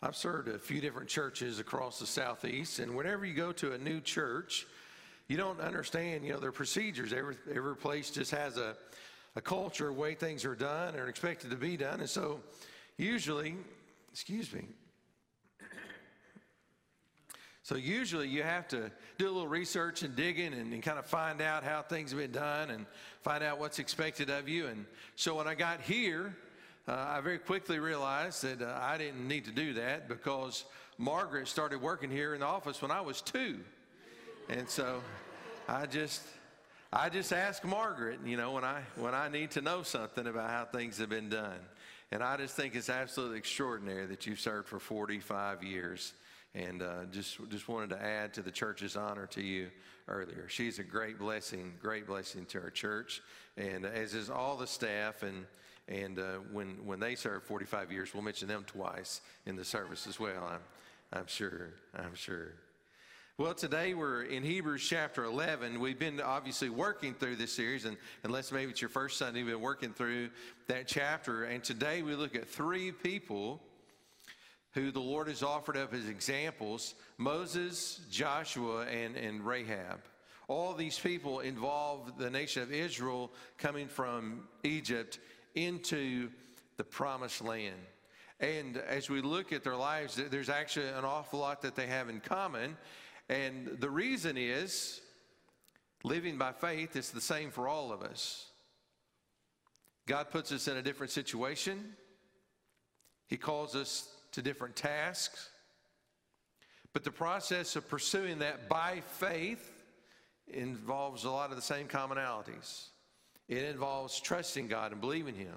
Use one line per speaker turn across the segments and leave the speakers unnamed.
I've served a few different churches across the southeast, and whenever you go to a new church, you don't understand, you know, their procedures. Every every place just has a a culture, way things are done or expected to be done, and so usually, excuse me. So usually you have to do a little research and digging and, and kind of find out how things have been done and find out what's expected of you. And so when I got here, I very quickly realized that uh, I didn't need to do that because Margaret started working here in the office when I was two. And so I just I just ask Margaret, you know, when I when I need to know something about how things have been done. And I just think it's absolutely extraordinary that you've served for 45 years. And uh, just just wanted to add to the church's honor to you earlier. She's a great blessing, great blessing to our church, and as is all the staff. And and uh, when when they serve 45 years, we'll mention them twice in the service as well. I'm I'm sure. I'm sure. Well, today we're in Hebrews chapter 11. We've been obviously working through this series, and unless maybe it's your first Sunday, we've been working through that chapter. And today we look at three people who the Lord has offered up as examples Moses, Joshua, and, and Rahab. All these people involve the nation of Israel coming from Egypt into the promised land. And as we look at their lives, there's actually an awful lot that they have in common. And the reason is living by faith is the same for all of us. God puts us in a different situation, He calls us to different tasks. But the process of pursuing that by faith involves a lot of the same commonalities. It involves trusting God and believing Him.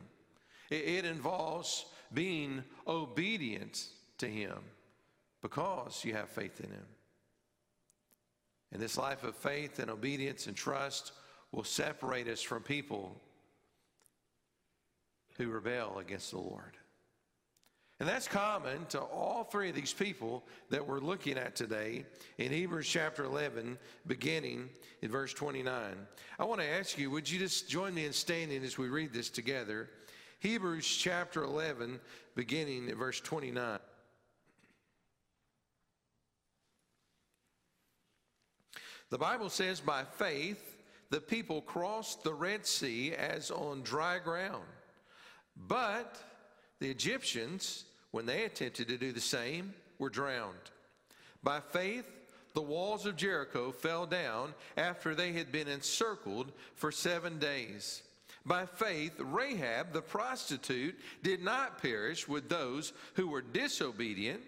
It, involves being obedient to Him because you have faith in Him. And this life of faith and obedience and trust will separate us from people who rebel against the Lord. And that's common to all three of these people that we're looking at today in Hebrews chapter 11, beginning in verse 29. I want to ask you, would you just join me in standing as we read this together? Hebrews chapter 11, beginning at verse 29. The Bible says, by faith, the people crossed the Red Sea as on dry ground. But the Egyptians, when they attempted to do the same, were drowned. By faith, the walls of Jericho fell down after they had been encircled for seven days. By faith, Rahab the prostitute did not perish with those who were disobedient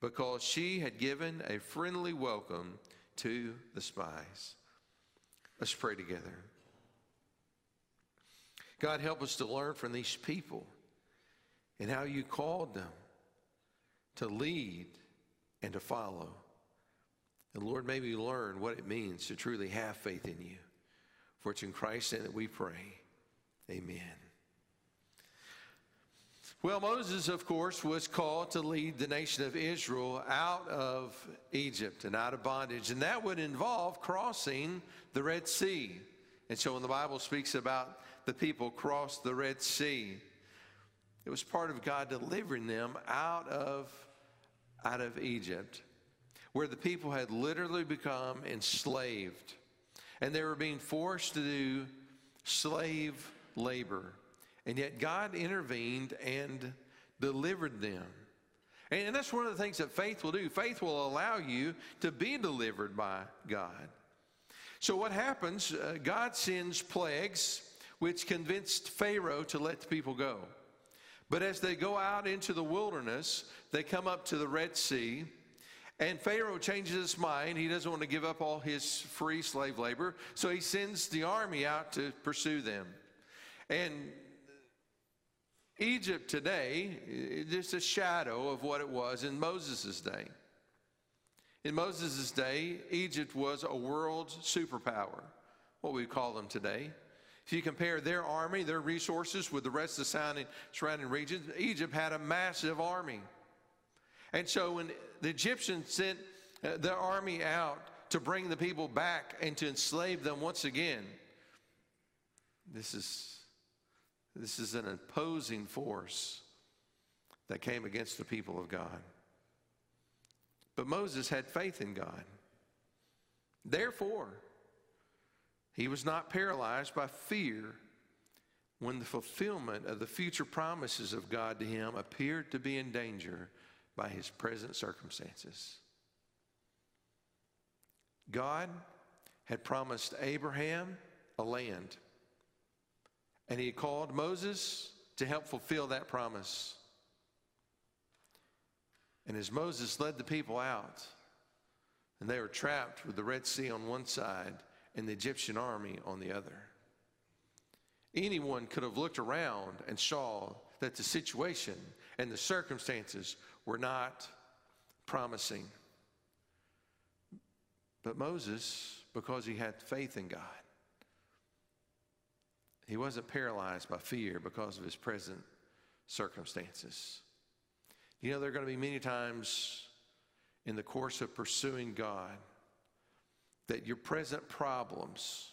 because she had given a friendly welcome to the spies. Let's pray together. God, help us to learn from these people and how you called them to lead and to follow. And Lord, may we learn what it means to truly have faith in you. For it's in Christ's name that we pray. Amen. Well, Moses, of course, was called to lead the nation of Israel out of Egypt and out of bondage, and that would involve crossing the Red Sea. And so when the Bible speaks about the people crossed the Red Sea, it was part of God delivering them out of, out of Egypt, where the people had literally become enslaved, and they were being forced to do slave labor. And yet God intervened and delivered them. And that's one of the things that faith will do. Faith will allow you to be delivered by God. So, what happens? Uh, God sends plagues which convinced Pharaoh to let the people go. But as they go out into the wilderness, they come up to the Red Sea, and Pharaoh changes his mind. He doesn't want to give up all his free slave labor, so he sends the army out to pursue them. And Egypt today is just a shadow of what it was in Moses' day. In Moses' day, Egypt was a world superpower, what we call them today. If you compare their army, their resources with the rest of the surrounding regions, Egypt had a massive army. And so when the Egyptians sent uh, their army out to bring the people back and to enslave them once again, this is this is an opposing force that came against the people of God. But Moses had faith in God. Therefore, he was not paralyzed by fear when the fulfillment of the future promises of God to him appeared to be in danger by his present circumstances. God had promised Abraham a land, and he had called Moses to help fulfill that promise. And as Moses led the people out, and they were trapped with the Red Sea on one side and the Egyptian army on the other. Anyone could have looked around and saw that the situation and the circumstances were not promising. But Moses, because he had faith in God, he wasn't paralyzed by fear because of his present circumstances. You know, there are going to be many times in the course of pursuing God that your present problems,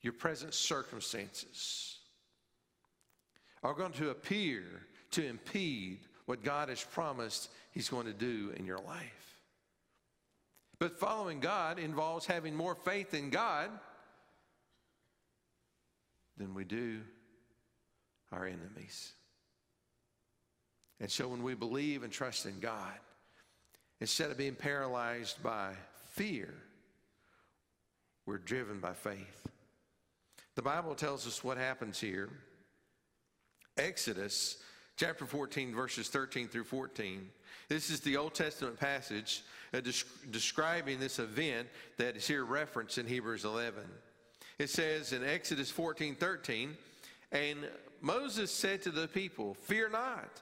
your present circumstances are going to appear to impede what God has promised He's going to do in your life. But following God involves having more faith in God than we do our enemies. And so when we believe and trust in God, instead of being paralyzed by fear, we're driven by faith. The Bible tells us what happens here. Exodus chapter 14, verses 13 through 14. This is the Old Testament passage uh, describing this event that is here referenced in Hebrews 11. It says in Exodus 14, 13, and Moses said to the people, Fear not,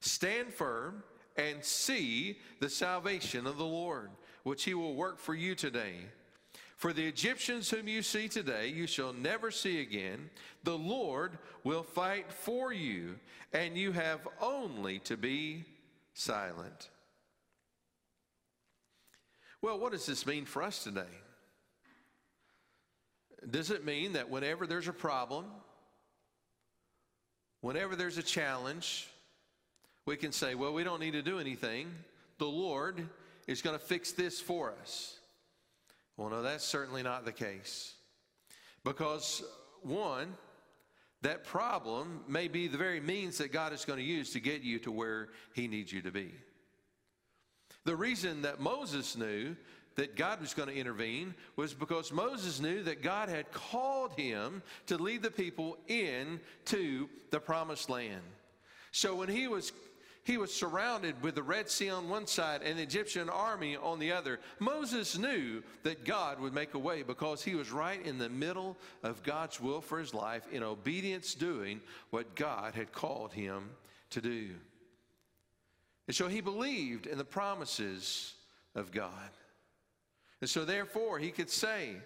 stand firm and see the salvation of the Lord, which he will work for you today. For the Egyptians whom you see today, you shall never see again. The Lord will fight for you, and you have only to be silent. Well, what does this mean for us today? Does it mean that whenever there's a problem, whenever there's a challenge, we can say, well, we don't need to do anything. The Lord is going to fix this for us. Well, no, that's certainly not the case. Because, one, that problem may be the very means that God is going to use to get you to where He needs you to be. The reason that Moses knew that God was going to intervene was because Moses knew that God had called him to lead the people into the promised land. So when he was he was surrounded with the Red Sea on one side and the Egyptian army on the other. Moses knew that God would make a way because he was right in the middle of God's will for his life in obedience, doing what God had called him to do. And so he believed in the promises of God. And so, therefore, he could say,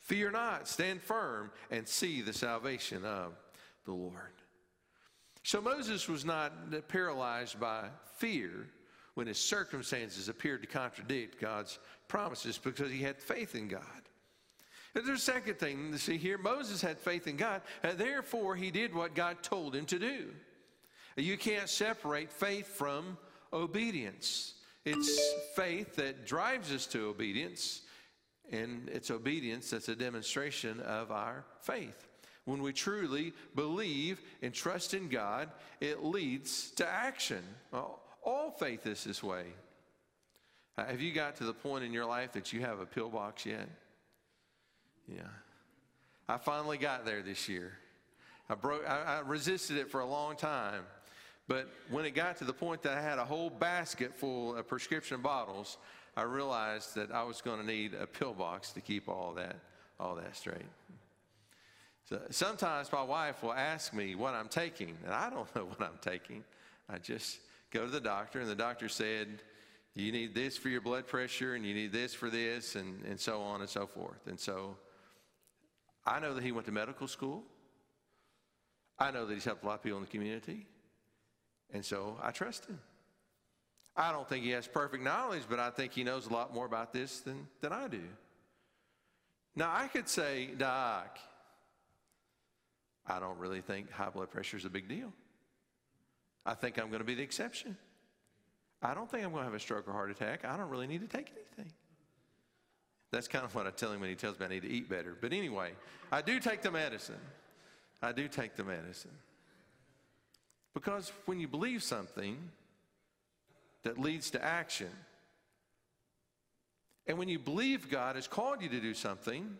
Fear not, stand firm, and see the salvation of the Lord. So Moses was not paralyzed by fear when his circumstances appeared to contradict God's promises because he had faith in God. There's a second thing to see here Moses had faith in God, and therefore he did what God told him to do. You can't separate faith from obedience. It's faith that drives us to obedience, and it's obedience that's a demonstration of our faith. When we truly believe and trust in God, it leads to action. All faith is this way. Uh, have you got to the point in your life that you have a pillbox yet? Yeah. I finally got there this year. I, broke, I, I resisted it for a long time. But when it got to the point that I had a whole basket full of prescription bottles, I realized that I was going to need a pillbox to keep all that, all that straight. So sometimes my wife will ask me what I'm taking, and I don't know what I'm taking. I just go to the doctor, and the doctor said, You need this for your blood pressure, and you need this for this, and, and so on and so forth. And so I know that he went to medical school. I know that he's helped a lot of people in the community. And so I trust him. I don't think he has perfect knowledge, but I think he knows a lot more about this than, than I do. Now, I could say, Doc, I don't really think high blood pressure is a big deal. I think I'm going to be the exception. I don't think I'm going to have a stroke or heart attack. I don't really need to take anything. That's kind of what I tell him when he tells me I need to eat better. But anyway, I do take the medicine. I do take the medicine. Because when you believe something that leads to action, and when you believe God has called you to do something,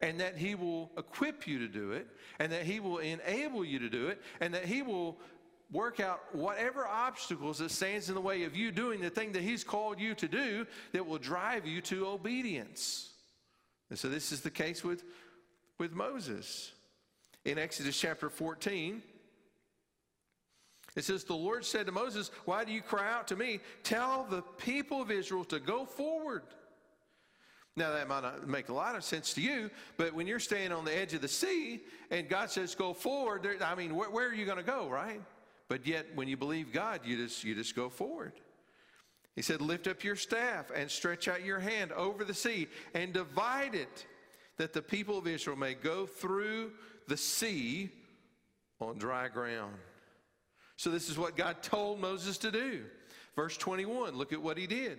and that He will equip you to do it, and that He will enable you to do it, and that He will work out whatever obstacles that stands in the way of you doing the thing that He's called you to do that will drive you to obedience. And so this is the case with, with Moses. In Exodus chapter 14, it says, The Lord said to Moses, Why do you cry out to me? Tell the people of Israel to go forward. Now, that might not make a lot of sense to you, but when you're staying on the edge of the sea and God says go forward, there, I mean, where, where are you going to go, right? But yet, when you believe God, you just, you just go forward. He said, Lift up your staff and stretch out your hand over the sea and divide it, that the people of Israel may go through the sea on dry ground. So, this is what God told Moses to do. Verse 21, look at what he did.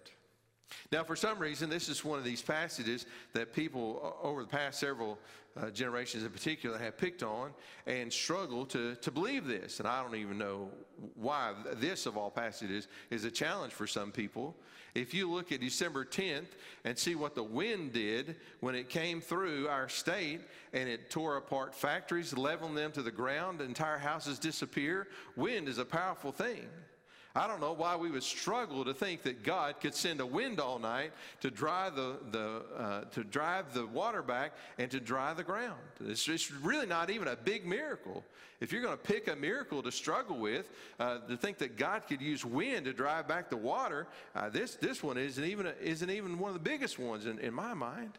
Now, for some reason, this is one of these passages that people over the past several uh, generations in particular have picked on and struggle to, to believe this. And I don't even know why this, of all passages, is a challenge for some people. If you look at December 10th and see what the wind did when it came through our state and it tore apart factories, leveling them to the ground, entire houses disappear, wind is a powerful thing. I don't know why we would struggle to think that God could send a wind all night to dry the, the, uh, to drive the water back and to dry the ground. It's, it's really not even a big miracle. If you're going to pick a miracle to struggle with, uh, to think that God could use wind to drive back the water, uh, this, this one isn't even, a, isn't even one of the biggest ones in, in my mind.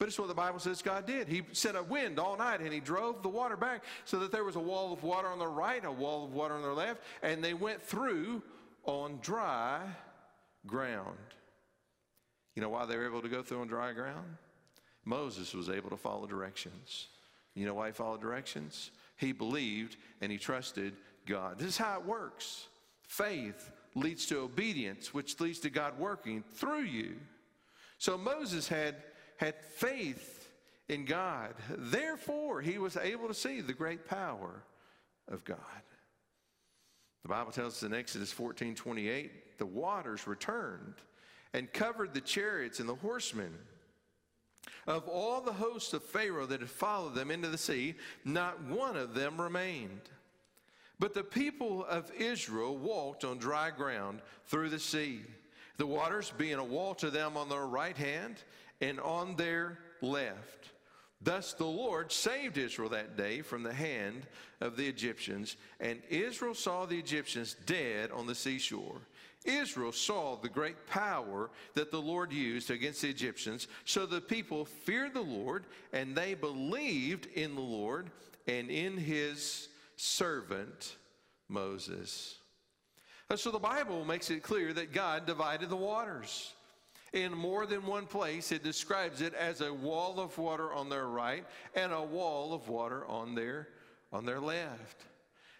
But it's what the Bible says God did. He sent a wind all night and he drove the water back so that there was a wall of water on the right, a wall of water on the left, and they went through on dry ground. You know why they were able to go through on dry ground? Moses was able to follow directions. You know why he followed directions? He believed and he trusted God. This is how it works. Faith leads to obedience, which leads to God working through you. So Moses had had faith in God. Therefore, he was able to see the great power of God. The Bible tells us in Exodus 14 28, the waters returned and covered the chariots and the horsemen. Of all the hosts of Pharaoh that had followed them into the sea, not one of them remained. But the people of Israel walked on dry ground through the sea, the waters being a wall to them on their right hand and on their left. Thus the Lord saved Israel that day from the hand of the Egyptians, and Israel saw the Egyptians dead on the seashore. Israel saw the great power that the Lord used against the Egyptians, so the people feared the Lord, and they believed in the Lord and in his servant Moses. So the Bible makes it clear that God divided the waters. In more than one place, it describes it as a wall of water on their right and a wall of water on their, on their left.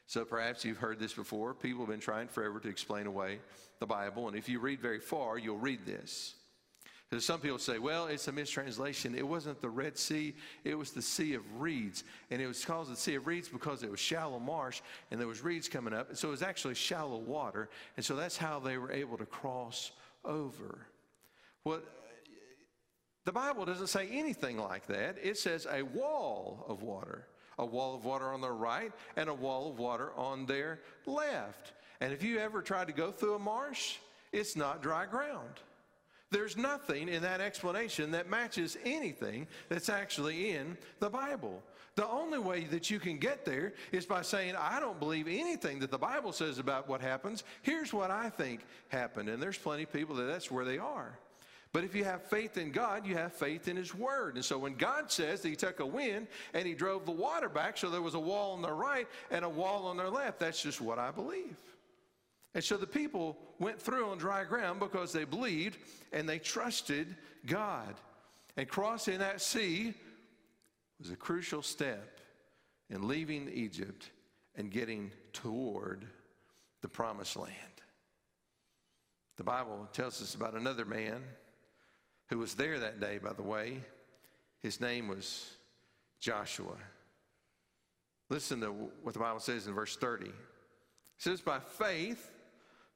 So perhaps you've heard this before. People have been trying forever to explain away the Bible. And if you read very far, you'll read this. Because some people say, well, it's a mistranslation. It wasn't the Red Sea, it was the Sea of Reeds. And it was called the Sea of Reeds because it was shallow marsh and there was reeds coming up. So it was actually shallow water. And so that's how they were able to cross over. Well, the Bible doesn't say anything like that. It says a wall of water, a wall of water on their right and a wall of water on their left. And if you ever tried to go through a marsh, it's not dry ground. There's nothing in that explanation that matches anything that's actually in the Bible. The only way that you can get there is by saying, I don't believe anything that the Bible says about what happens. Here's what I think happened. And there's plenty of people that that's where they are. But if you have faith in God, you have faith in His Word. And so when God says that He took a wind and He drove the water back, so there was a wall on their right and a wall on their left, that's just what I believe. And so the people went through on dry ground because they believed and they trusted God. And crossing that sea was a crucial step in leaving Egypt and getting toward the promised land. The Bible tells us about another man who was there that day, by the way. His name was Joshua. Listen to what the Bible says in verse 30. It says, By faith,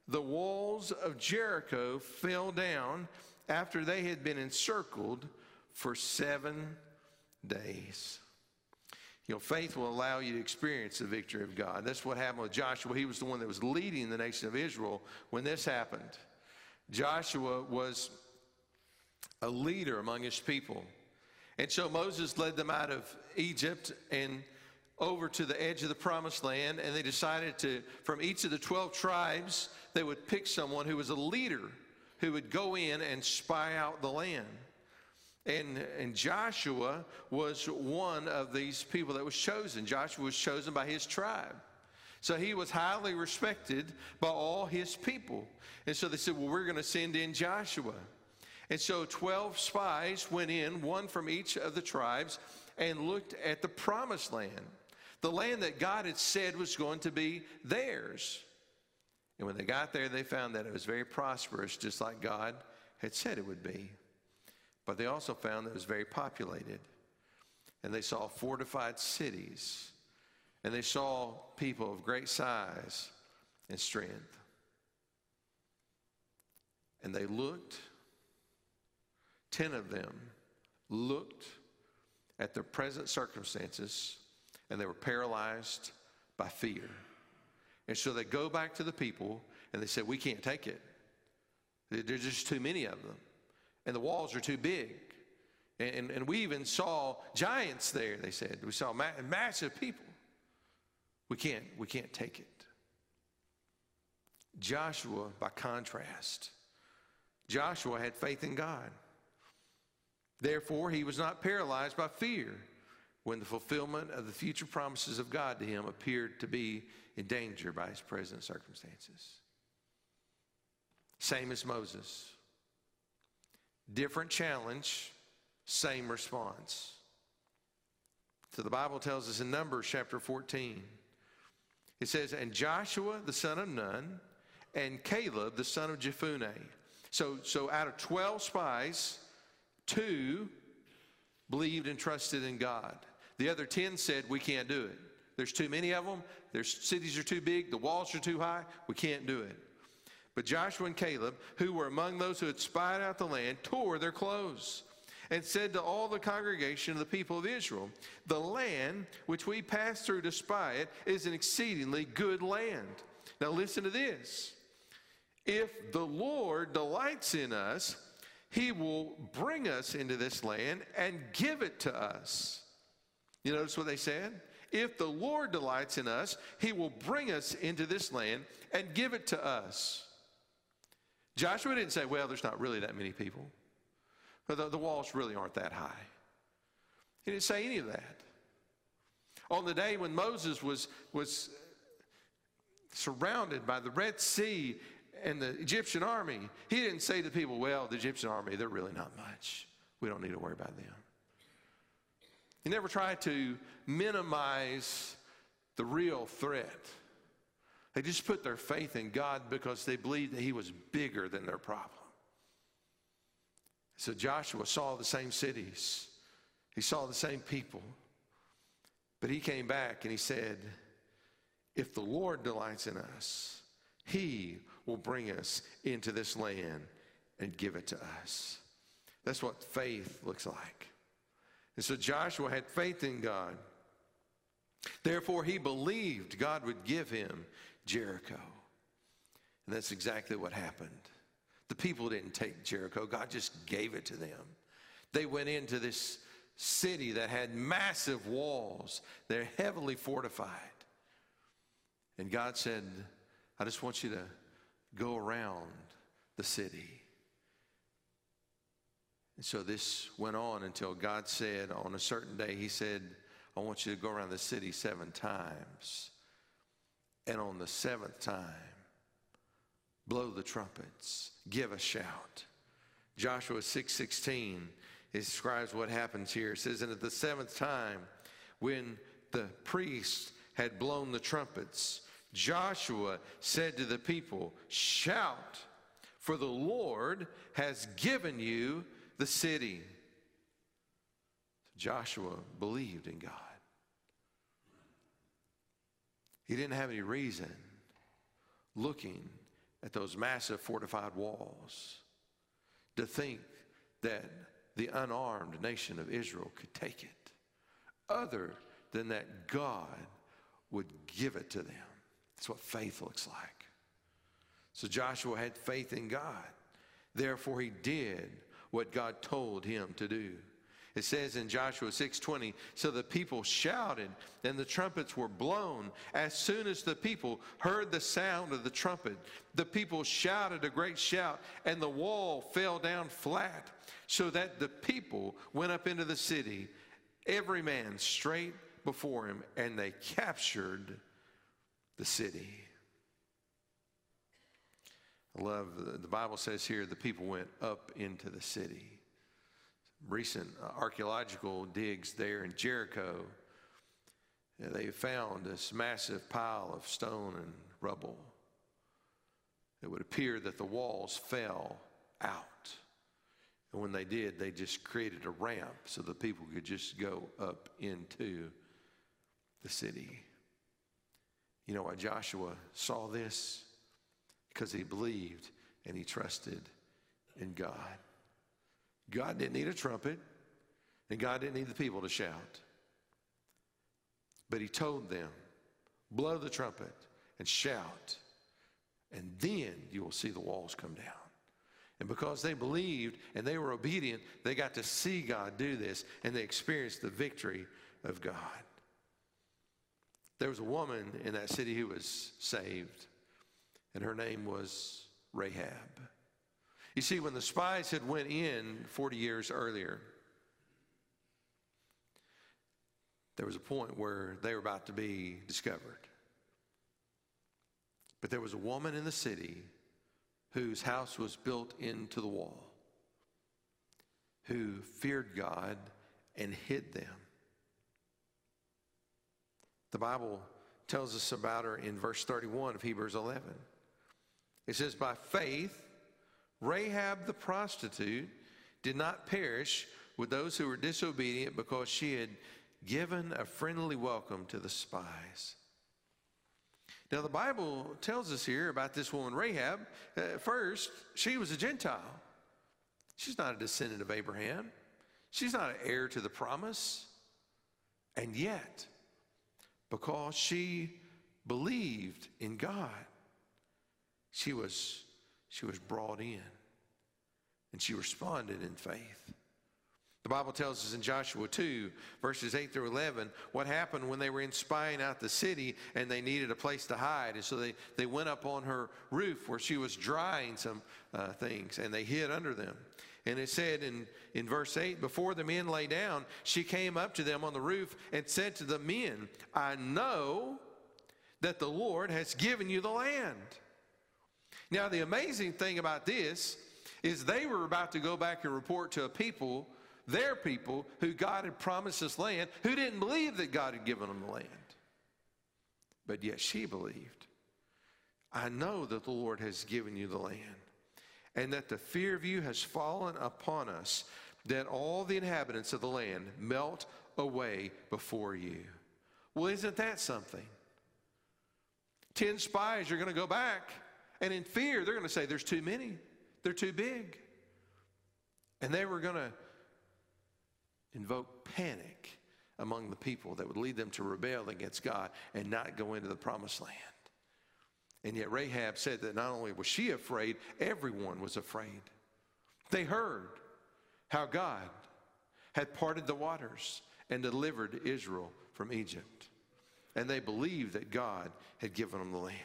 the walls of Jericho fell down after they had been encircled for seven days. You know, faith will allow you to experience the victory of God. That's what happened with Joshua. He was the one that was leading the nation of Israel when this happened. Joshua was a leader among his people. And so Moses led them out of Egypt and over to the edge of the promised land, and they decided to, from each of the 12 tribes, they would pick someone who was a leader who would go in and spy out the land. And, and Joshua was one of these people that was chosen. Joshua was chosen by his tribe. So he was highly respected by all his people. And so they said, Well, we're going to send in Joshua. And so 12 spies went in, one from each of the tribes, and looked at the promised land, the land that God had said was going to be theirs. And when they got there, they found that it was very prosperous, just like God had said it would be. But they also found that it was very populated. And they saw fortified cities. And they saw people of great size and strength. And they looked, 10 of them looked at their present circumstances and they were paralyzed by fear. And so they go back to the people and they said, We can't take it. There's just too many of them. And the walls are too big. And, and, and we even saw giants there, they said. We saw ma- massive people. We can't, we can't take it. Joshua, by contrast, Joshua had faith in God. Therefore, he was not paralyzed by fear when the fulfillment of the future promises of God to him appeared to be in danger by his present circumstances. Same as Moses. Different challenge, same response. So the Bible tells us in Numbers chapter 14, it says, And Joshua the son of Nun and Caleb the son of Jephunneh. So, so out of 12 spies, two believed and trusted in God. The other 10 said, We can't do it. There's too many of them. Their cities are too big. The walls are too high. We can't do it. But Joshua and Caleb, who were among those who had spied out the land, tore their clothes and said to all the congregation of the people of Israel, The land which we passed through to spy it is an exceedingly good land. Now listen to this. If the Lord delights in us, he will bring us into this land and give it to us. You notice what they said? If the Lord delights in us, he will bring us into this land and give it to us. Joshua didn't say, well, there's not really that many people. The, the walls really aren't that high. He didn't say any of that. On the day when Moses was, was surrounded by the Red Sea and the Egyptian army, he didn't say to the people, well, the Egyptian army, they're really not much. We don't need to worry about them. He never tried to minimize the real threat. They just put their faith in God because they believed that He was bigger than their problem. So Joshua saw the same cities, he saw the same people, but he came back and he said, If the Lord delights in us, He will bring us into this land and give it to us. That's what faith looks like. And so Joshua had faith in God. Therefore, he believed God would give him Jericho. And that's exactly what happened. The people didn't take Jericho, God just gave it to them. They went into this city that had massive walls, they're heavily fortified. And God said, I just want you to go around the city And so this went on until God said on a certain day, He said, I want you to go around the city seven times. And on the seventh time, blow the trumpets, give a shout. Joshua 6:16 describes what happens here. It says, And at the seventh time, when the priests had blown the trumpets, Joshua said to the people, Shout, for the Lord has given you the city. Joshua believed in God. He didn't have any reason looking at those massive fortified walls to think that the unarmed nation of Israel could take it, other than that God would give it to them. That's what faith looks like. So Joshua had faith in God. Therefore, he did what God told him to do. It says in Joshua 6:20, so the people shouted and the trumpets were blown. As soon as the people heard the sound of the trumpet, the people shouted a great shout and the wall fell down flat, so that the people went up into the city, every man straight before him, and they captured the city. I love the Bible says here the people went up into the city recent archaeological digs there in Jericho, they found this massive pile of stone and rubble. It would appear that the walls fell out. And when they did, they just created a ramp so the people could just go up into the city. You know why Joshua saw this? Because he believed and he trusted in God. God didn't need a trumpet, and God didn't need the people to shout. But He told them, blow the trumpet and shout, and then you will see the walls come down. And because they believed and they were obedient, they got to see God do this and they experienced the victory of God. There was a woman in that city who was saved, and her name was Rahab. You see, when the spies had went in 40 years earlier, there was a point where they were about to be discovered. But there was a woman in the city whose house was built into the wall, who feared God and hid them. The Bible tells us about her in verse 31 of Hebrews 11. It says, By faith, Rahab the prostitute did not perish with those who were disobedient because she had given a friendly welcome to the spies. Now, the Bible tells us here about this woman, Rahab. Uh, first, she was a Gentile. She's not a descendant of Abraham, she's not an heir to the promise. And yet, because she believed in God, she was she was brought in and she responded in faith. The Bible tells us in Joshua 2, verses 8 through 11, what happened when they were in spying out the city and they needed a place to hide. And so they, they went up on her roof where she was drying some uh, things and they hid under them. And it said in, in verse 8, before the men lay down, she came up to them on the roof and said to the men, I know that the Lord has given you the land. Now, the amazing thing about this is they were about to go back and report to a people, their people, who God had promised this land, who didn't believe that God had given them the land. But yet she believed. I know that the Lord has given you the land, and that the fear of you has fallen upon us, that all the inhabitants of the land melt away before you. Well, isn't that something? Ten spies are going to go back and in fear, they're going to say, There's too many, they're too big. And they were going to invoke panic among the people that would lead them to rebel against God and not go into the promised land. And yet Rahab said that not only was she afraid, everyone was afraid. They heard how God had parted the waters and delivered Israel from Egypt. And they believed that God had given them the land.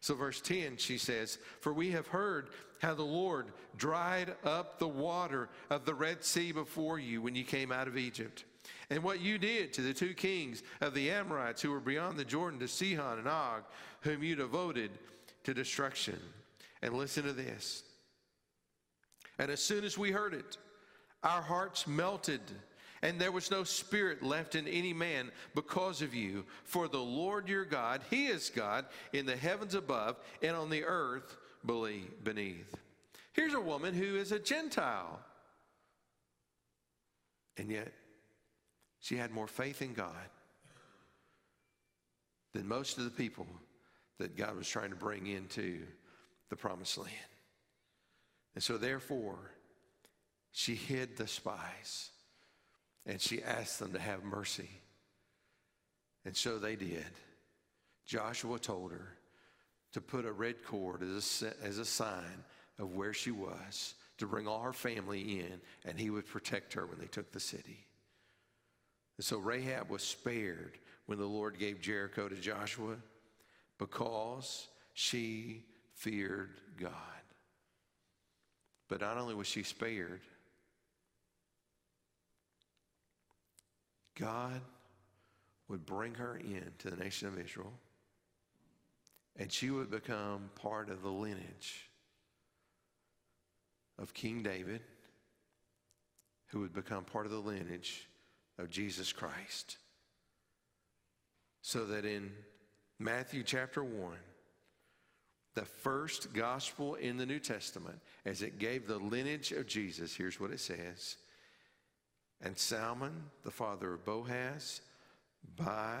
So, verse 10, she says, For we have heard how the Lord dried up the water of the Red Sea before you when you came out of Egypt, and what you did to the two kings of the Amorites who were beyond the Jordan, to Sihon and Og, whom you devoted to destruction. And listen to this. And as soon as we heard it, our hearts melted and there was no spirit left in any man because of you. For the Lord your God, He is God in the heavens above and on the earth beneath. Here's a woman who is a Gentile. And yet, she had more faith in God than most of the people that God was trying to bring into the promised land. And so, therefore, she hid the spies and she asked them to have mercy. And so they did. Joshua told her to put a red cord as a, as a sign of where she was, to bring all her family in, and he would protect her when they took the city. And so Rahab was spared when the Lord gave Jericho to Joshua because she feared God. But not only was she spared, God would bring her into the nation of Israel and she would become part of the lineage of King David, who would become part of the lineage of Jesus Christ. So that in Matthew chapter 1, the first gospel in the New Testament, as it gave the lineage of Jesus, here's what it says and Salmon, the father of Boaz, by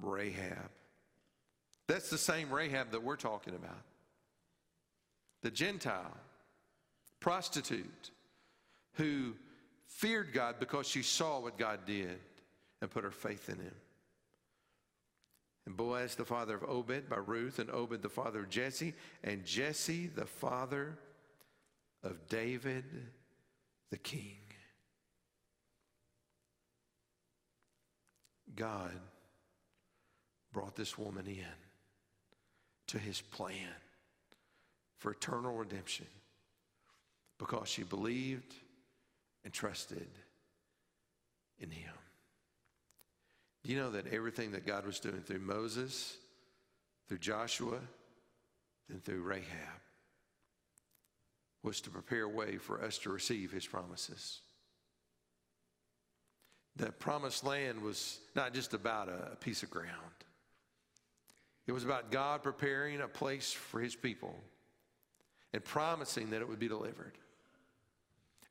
Rahab. That's the same Rahab that we're talking about. The Gentile, prostitute, who feared God because she saw what God did and put her faith in him. And Boaz, the father of Obed by Ruth, and Obed, the father of Jesse, and Jesse, the father of David, the king. God brought this woman in to his plan for eternal redemption because she believed and trusted in him. Do you know that everything that God was doing through Moses, through Joshua, and through Rahab was to prepare a way for us to receive his promises? the promised land was not just about a, a piece of ground, it was about God preparing a place for his people and promising that it would be delivered.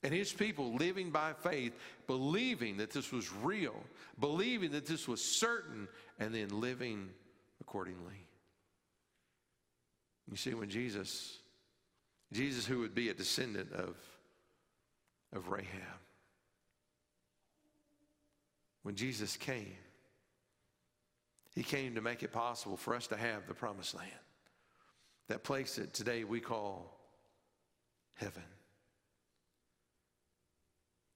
And his people living by faith, believing that this was real, believing that this was certain, and then living accordingly. You see, when Jesus, Jesus, who would be a descendant of, of Rahab, when Jesus came, he came to make it possible for us to have the promised land, that place that today we call heaven.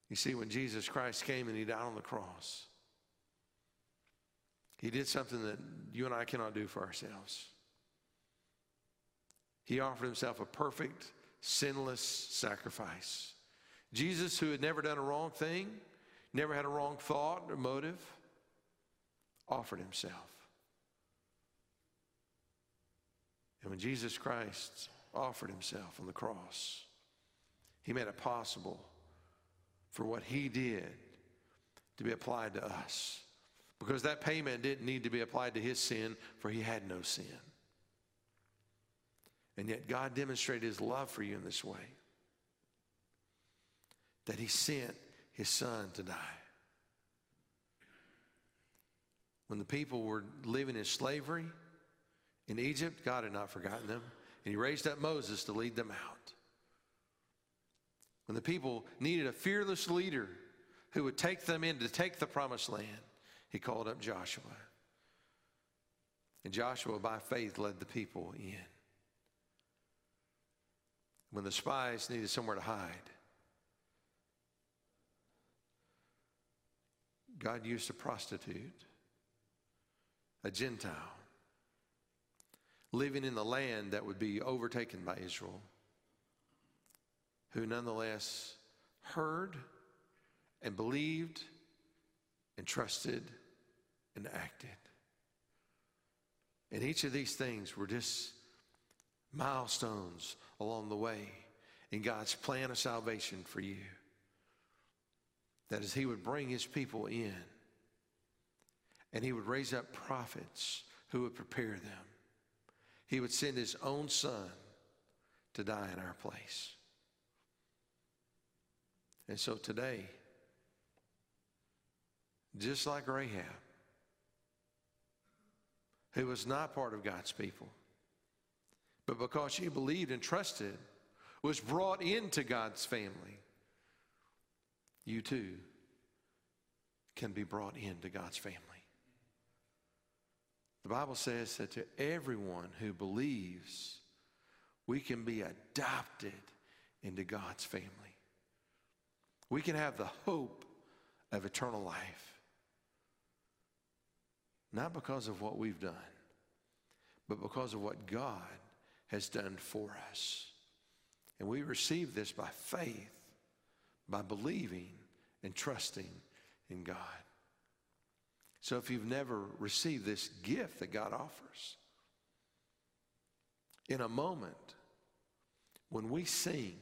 You see, when Jesus Christ came and he died on the cross, he did something that you and I cannot do for ourselves. He offered himself a perfect, sinless sacrifice. Jesus, who had never done a wrong thing, never had a wrong thought or motive, offered himself. And when Jesus Christ offered himself on the cross, he made it possible for what he did to be applied to us. Because that payment didn't need to be applied to his sin, for he had no sin. And yet, God demonstrated his love for you in this way that he sent his son to die. When the people were living in slavery in Egypt, God had not forgotten them, and he raised up Moses to lead them out. When the people needed a fearless leader who would take them in to take the promised land, he called up Joshua. And Joshua, by faith, led the people in. When the spies needed somewhere to hide, God used a prostitute, a Gentile, living in the land that would be overtaken by Israel, who nonetheless heard and believed and trusted and acted. And each of these things were just milestones along the way in God's plan of salvation for you. That is, He would bring His people in and He would raise up prophets who would prepare them. He would send His own Son to die in our place. And so today, just like Rahab, who was not part of God's people, but because she believed and trusted, was brought into God's family, you too can be brought into God's family. The Bible says that to everyone who believes, we can be adopted into God's family. We can have the hope of eternal life. Not because of what we've done, but because of what God has done for us. And we receive this by faith, by believing and trusting in God. So if you've never received this gift that God offers, in a moment when we sing,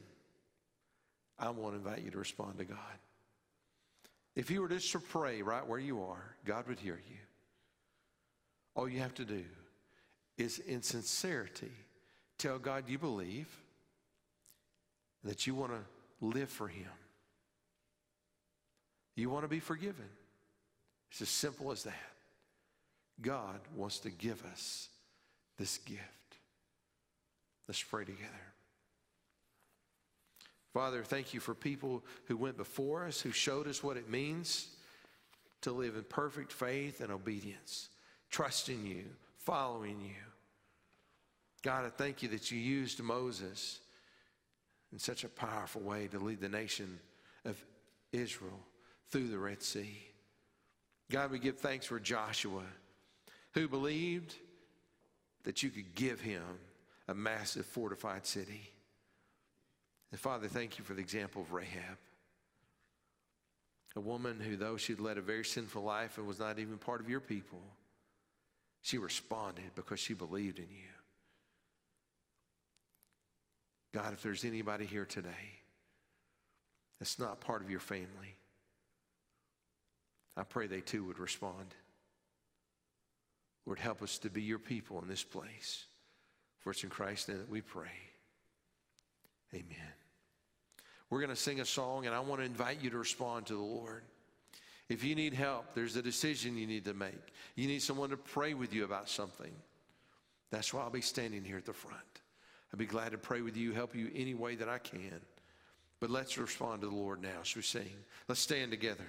I want to invite you to respond to God. If you were just to pray right where you are, God would hear you. All you have to do is, in sincerity, tell God you believe, that you want to live for Him. You want to be forgiven. It's as simple as that. God wants to give us this gift. Let's pray together. Father, thank you for people who went before us, who showed us what it means to live in perfect faith and obedience, trusting you, following you. God, I thank you that you used Moses in such a powerful way to lead the nation of Israel through the Red Sea. God, we give thanks for Joshua, who believed that you could give him a massive fortified city. And Father, thank you for the example of Rahab, a woman who, though she'd led a very sinful life and was not even part of your people, she responded because she believed in you. God, if there's anybody here today that's not part of your family, I pray they too would respond. Lord, help us to be your people in this place. For it's in Christ's name that we pray. Amen. We're going to sing a song, and I want to invite you to respond to the Lord. If you need help, there's a decision you need to make. You need someone to pray with you about something. That's why I'll be standing here at the front. I'd be glad to pray with you, help you any way that I can. But let's respond to the Lord now as we sing. Let's stand together.